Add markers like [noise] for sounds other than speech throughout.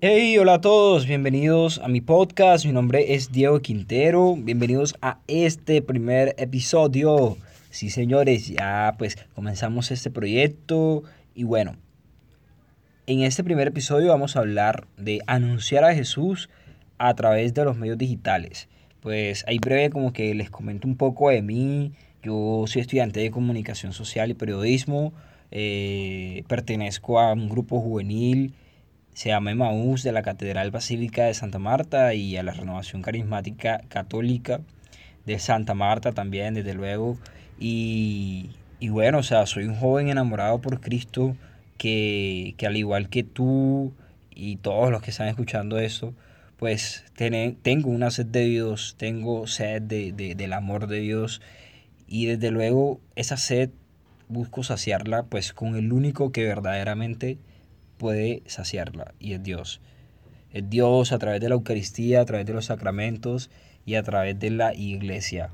Hey, hola a todos, bienvenidos a mi podcast. Mi nombre es Diego Quintero. Bienvenidos a este primer episodio. Sí, señores, ya pues comenzamos este proyecto y bueno, en este primer episodio vamos a hablar de anunciar a Jesús a través de los medios digitales. Pues ahí breve como que les comento un poco de mí. Yo soy estudiante de comunicación social y periodismo. Eh, pertenezco a un grupo juvenil se llama Emaús de la Catedral Basílica de Santa Marta y a la Renovación Carismática Católica de Santa Marta también, desde luego. Y, bueno, o sea, soy un joven enamorado por Cristo que, al igual que tú y todos los que están escuchando esto, pues tengo una sed de Dios, tengo sed de, del amor de Dios y desde luego esa sed busco saciarla pues con el único que verdaderamente puede saciarla y es Dios. Es Dios a través de la Eucaristía, a través de los sacramentos y a través de la iglesia.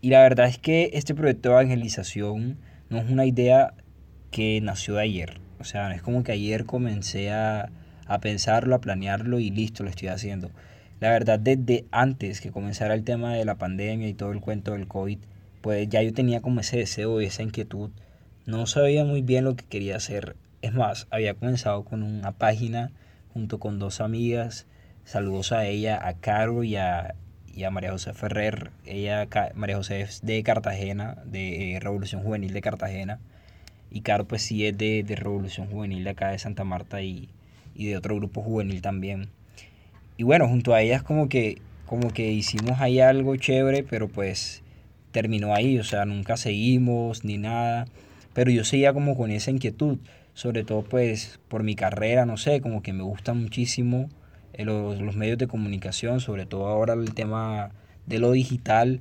Y la verdad es que este proyecto de evangelización no es una idea que nació de ayer. O sea, no es como que ayer comencé a, a pensarlo, a planearlo y listo, lo estoy haciendo. La verdad, desde antes que comenzara el tema de la pandemia y todo el cuento del COVID, pues ya yo tenía como ese deseo y esa inquietud. No sabía muy bien lo que quería hacer es más, había comenzado con una página junto con dos amigas. Saludos a ella, a Caro y a, María José Ferrer. Ella, María José es de Cartagena, de eh, Revolución Juvenil de Cartagena. Y Caro pues sí es de, Revolución Juvenil de acá de Santa Marta y, de otro grupo juvenil también. Y bueno, junto a ellas como que, como que hicimos ahí algo chévere, pero pues terminó ahí, o sea, nunca seguimos ni nada. Pero yo seguía como con esa inquietud sobre todo pues por mi carrera, no sé, como que me gusta muchísimo eh, los, los, medios de comunicación, sobre todo ahora el tema de lo digital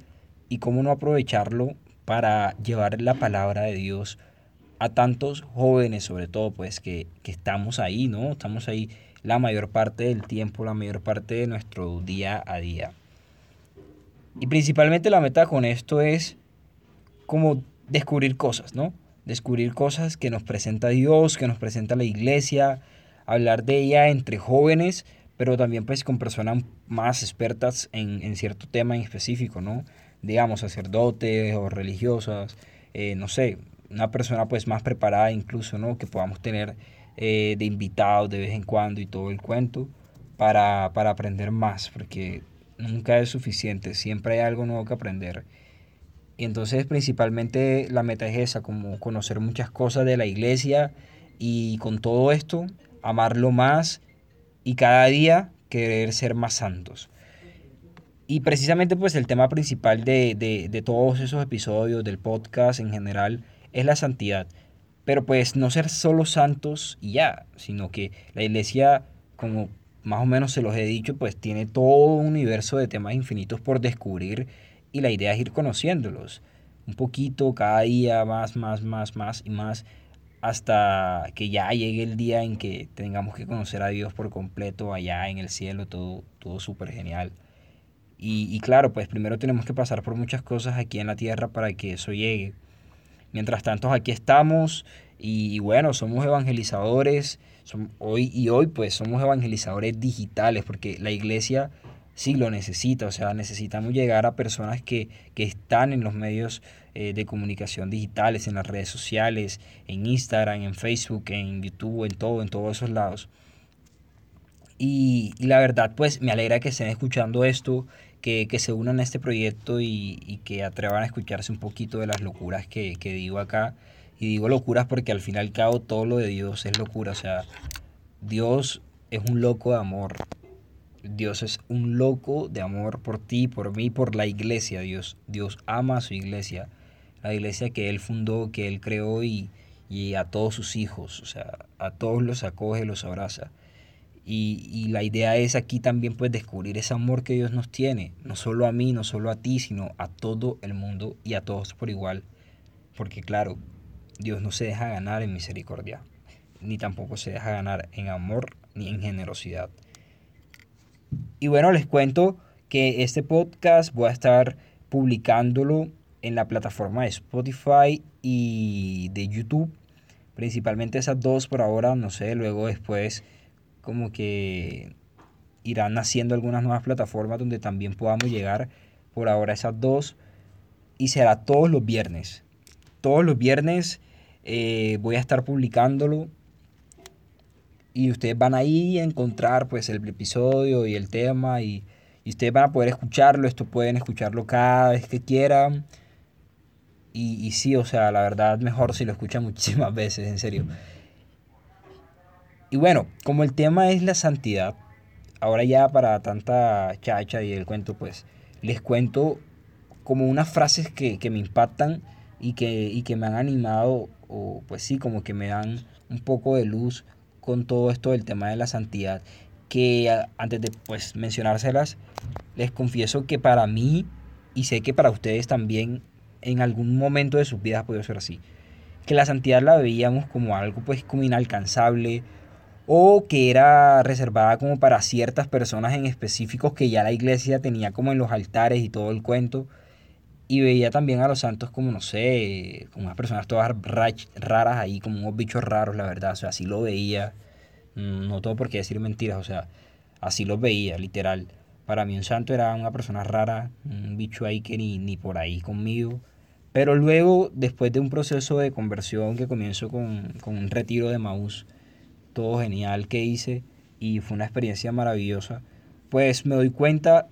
y cómo no aprovecharlo para llevar la palabra de Dios a tantos jóvenes, sobre todo pues que, que estamos ahí, ¿no? Estamos ahí la mayor parte del tiempo, la mayor parte de nuestro día a día. Y principalmente la meta con esto es como descubrir cosas, ¿no? Descubrir cosas que nos presenta Dios, que nos presenta la iglesia, hablar de ella entre jóvenes, pero también pues con personas más expertas en, cierto tema en específico, ¿no? Digamos, sacerdotes o religiosas, eh, no sé, una persona pues más preparada incluso, ¿no? Que podamos tener eh, de invitados de vez en cuando y todo el cuento para, para aprender más, porque nunca es suficiente, siempre hay algo nuevo que aprender. Y entonces principalmente la meta es esa, como conocer muchas cosas de la iglesia y con todo esto amarlo más y cada día querer ser más santos. Y precisamente pues el tema principal de, de, todos esos episodios del podcast en general es la santidad. Pero pues no ser solo santos y ya, sino que la iglesia, como más o menos se los he dicho, pues tiene todo un universo de temas infinitos por descubrir y la idea es ir conociéndolos un poquito cada día, más, más, más, más y más, hasta que ya llegue el día en que tengamos que conocer a Dios por completo allá en el cielo, todo, todo súper genial. Y, y, claro, pues primero tenemos que pasar por muchas cosas aquí en la tierra para que eso llegue. Mientras tanto, aquí estamos y, bueno, somos evangelizadores. hoy y hoy pues somos evangelizadores digitales porque la iglesia sí lo necesita, o sea, necesitamos llegar a personas que, están en los medios eh, de comunicación digitales, en las redes sociales, en Instagram, en Facebook, en YouTube, en todo, en todos esos lados. Y, la verdad, pues me alegra que estén escuchando esto, que, se unan a este proyecto y, que atrevan a escucharse un poquito de las locuras que, que digo acá. Y digo locuras porque al fin y al cabo todo lo de Dios es locura, o sea, Dios es un loco de amor, Dios es un loco de amor por ti, por mí, por la iglesia. Dios, Dios ama a su iglesia, la iglesia que Él fundó, que Él creó y, a todos sus hijos, o sea, a todos los acoge, los abraza. Y, la idea es aquí también pues descubrir ese amor que Dios nos tiene, no solo a mí, no solo a ti, sino a todo el mundo y a todos por igual. Porque claro, Dios no se deja ganar en misericordia, ni tampoco se deja ganar en amor ni en generosidad. Y bueno, les cuento que este podcast voy a estar publicándolo en la plataforma de Spotify y de YouTube. Principalmente esas dos por ahora, no sé, luego después como que irán naciendo algunas nuevas plataformas donde también podamos llegar. Por ahora esas dos. Y será todos los viernes. Todos los viernes eh, voy a estar publicándolo. Y ustedes van ahí a encontrar pues el episodio y el tema. Y, y ustedes van a poder escucharlo. Esto pueden escucharlo cada vez que quieran. Y, y sí, o sea, la verdad mejor si lo escuchan [laughs] muchísimas veces, en serio. Y bueno, como el tema es la santidad, ahora ya para tanta chacha y el cuento, pues les cuento como unas frases que, me impactan y que, que me han animado, o pues sí, como que me dan un poco de luz con todo esto del tema de la santidad. Que antes de pues mencionárselas, les confieso que para mí, y sé que para ustedes también, en algún momento de sus vidas puede ser así. Que la santidad la veíamos como algo pues como inalcanzable, o que era reservada como para ciertas personas en específicos que ya la iglesia tenía como en los altares y todo el cuento. Y veía también a los santos como, no sé, como unas personas todas raras ahí, como unos bichos raros, la verdad. O sea, así lo veía. Mm, no todo por qué decir mentiras, o sea, así lo veía, literal. Para mí un santo era una persona rara, un bicho ahí que ni, ni por ahí conmigo. Pero luego, después de un proceso de conversión que comienzo con, con un retiro de Maús, todo genial que hice y fue una experiencia maravillosa, pues me doy cuenta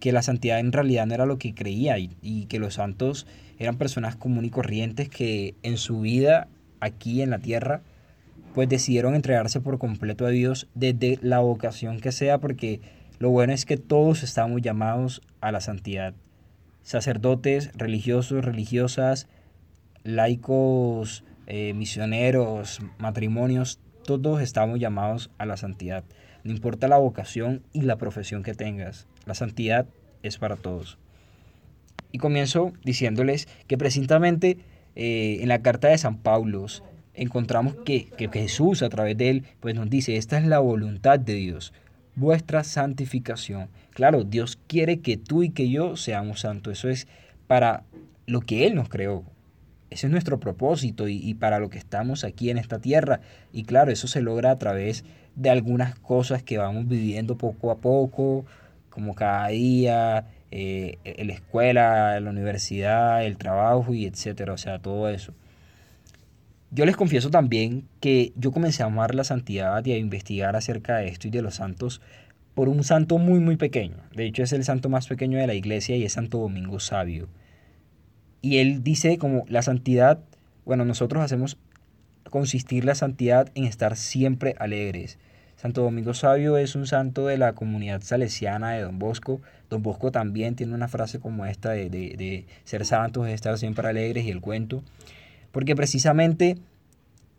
que la santidad en realidad no era lo que creía y, que los santos eran personas comunes y corrientes que en su vida aquí en la tierra pues decidieron entregarse por completo a Dios desde la vocación que sea porque lo bueno es que todos estamos llamados a la santidad. Sacerdotes, religiosos, religiosas, laicos, eh, misioneros, matrimonios, todos estamos llamados a la santidad. No importa la vocación y la profesión que tengas, la santidad es para todos. Y comienzo diciéndoles que precisamente eh, en la carta de San Pablo encontramos que, que, Jesús a través de él pues nos dice, esta es la voluntad de Dios, vuestra santificación. Claro, Dios quiere que tú y que yo seamos santos. Eso es para lo que Él nos creó. Ese es nuestro propósito y, para lo que estamos aquí en esta tierra. Y claro, eso se logra a través de algunas cosas que vamos viviendo poco a poco, como cada día, eh, la escuela, la universidad, el trabajo y etcétera, o sea, todo eso. Yo les confieso también que yo comencé a amar la santidad y a investigar acerca de esto y de los santos por un santo muy muy pequeño. De hecho es el santo más pequeño de la iglesia y es Santo Domingo Sabio. Y él dice como la santidad, bueno, nosotros hacemos consistir la santidad en estar siempre alegres. Santo Domingo Sabio es un santo de la comunidad salesiana de Don Bosco. Don Bosco también tiene una frase como esta de, de, ser santos es estar siempre alegres y el cuento. Porque precisamente,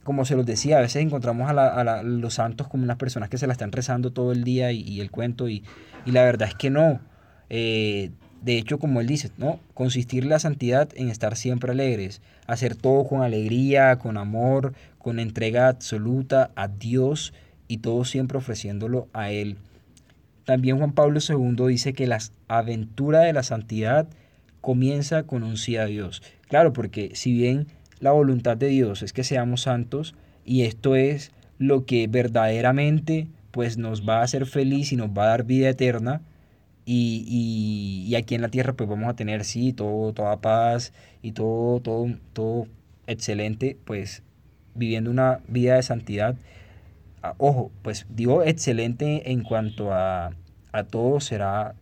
como se los decía, a veces encontramos a, los santos como unas personas que se la están rezando todo el día y, el cuento y, y, la verdad es que no. Eh, de hecho, como él dice, ¿no? Consistir la santidad en estar siempre alegres, hacer todo con alegría, con amor, con entrega absoluta a Dios y todo siempre ofreciéndolo a Él. También Juan Pablo II dice que la aventura de la santidad comienza con un sí a Dios. Claro, porque si bien la voluntad de Dios es que seamos santos y esto es lo que verdaderamente pues nos va a hacer feliz y nos va a dar vida eterna, y, aquí en la tierra pues vamos a tener, sí, todo, toda paz y todo, todo, todo excelente, pues viviendo una vida de santidad. Ojo, pues digo excelente en cuanto a, a todo será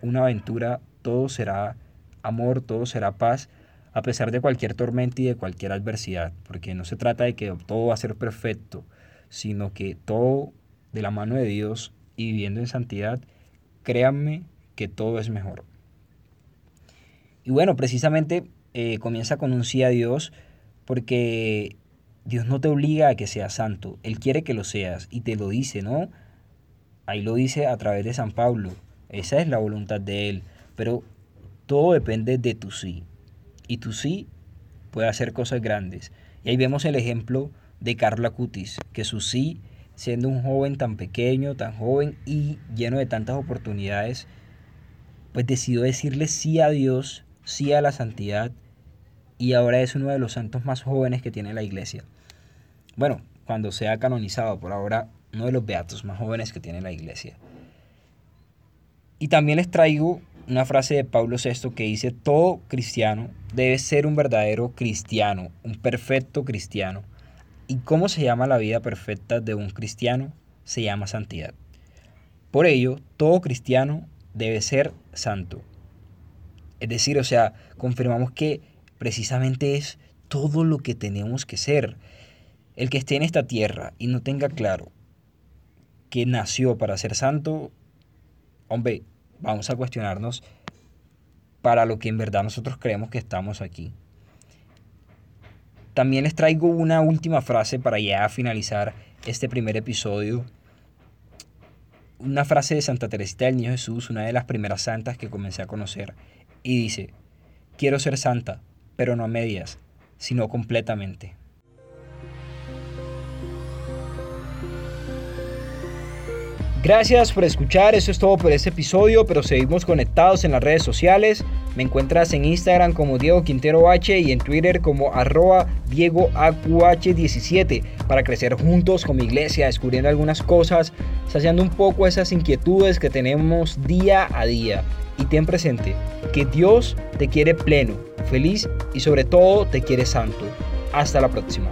una aventura, todo será amor, todo será paz, a pesar de cualquier tormenta y de cualquier adversidad, porque no se trata de que todo va a ser perfecto, sino que todo de la mano de Dios y viviendo en santidad créanme que todo es mejor. Y bueno, precisamente eh, comienza con un sí a Dios porque Dios no te obliga a que seas santo, Él quiere que lo seas y te lo dice, ¿no? Ahí lo dice a través de San Pablo, esa es la voluntad de Él, pero todo depende de tu sí. Y tu sí puede hacer cosas grandes. Y ahí vemos el ejemplo de Carla Cutis, que su sí siendo un joven tan pequeño, tan joven y lleno de tantas oportunidades, pues decidió decirle sí a Dios, sí a la santidad y ahora es uno de los santos más jóvenes que tiene la iglesia. Bueno, cuando sea canonizado, por ahora uno de los beatos más jóvenes que tiene la iglesia. Y también les traigo una frase de Pablo VI que dice, todo cristiano debe ser un verdadero cristiano, un perfecto cristiano. ¿Y cómo se llama la vida perfecta de un cristiano? Se llama santidad. Por ello, todo cristiano debe ser santo. Es decir, o sea, confirmamos que precisamente es todo lo que tenemos que ser. El que esté en esta tierra y no tenga claro que nació para ser santo, hombre, vamos a cuestionarnos para lo que en verdad nosotros creemos que estamos aquí. También les traigo una última frase para ya finalizar este primer episodio. Una frase de Santa Teresita del Niño Jesús, una de las primeras santas que comencé a conocer, y dice, quiero ser santa, pero no a medias, sino completamente. Gracias por escuchar, eso es todo por este episodio, pero seguimos conectados en las redes sociales. Me encuentras en Instagram como Diego Quintero H y en Twitter como arroba Diego 17 para crecer juntos con mi iglesia, descubriendo algunas cosas, saciando un poco esas inquietudes que tenemos día a día. Y ten presente que Dios te quiere pleno, feliz y sobre todo te quiere santo. Hasta la próxima.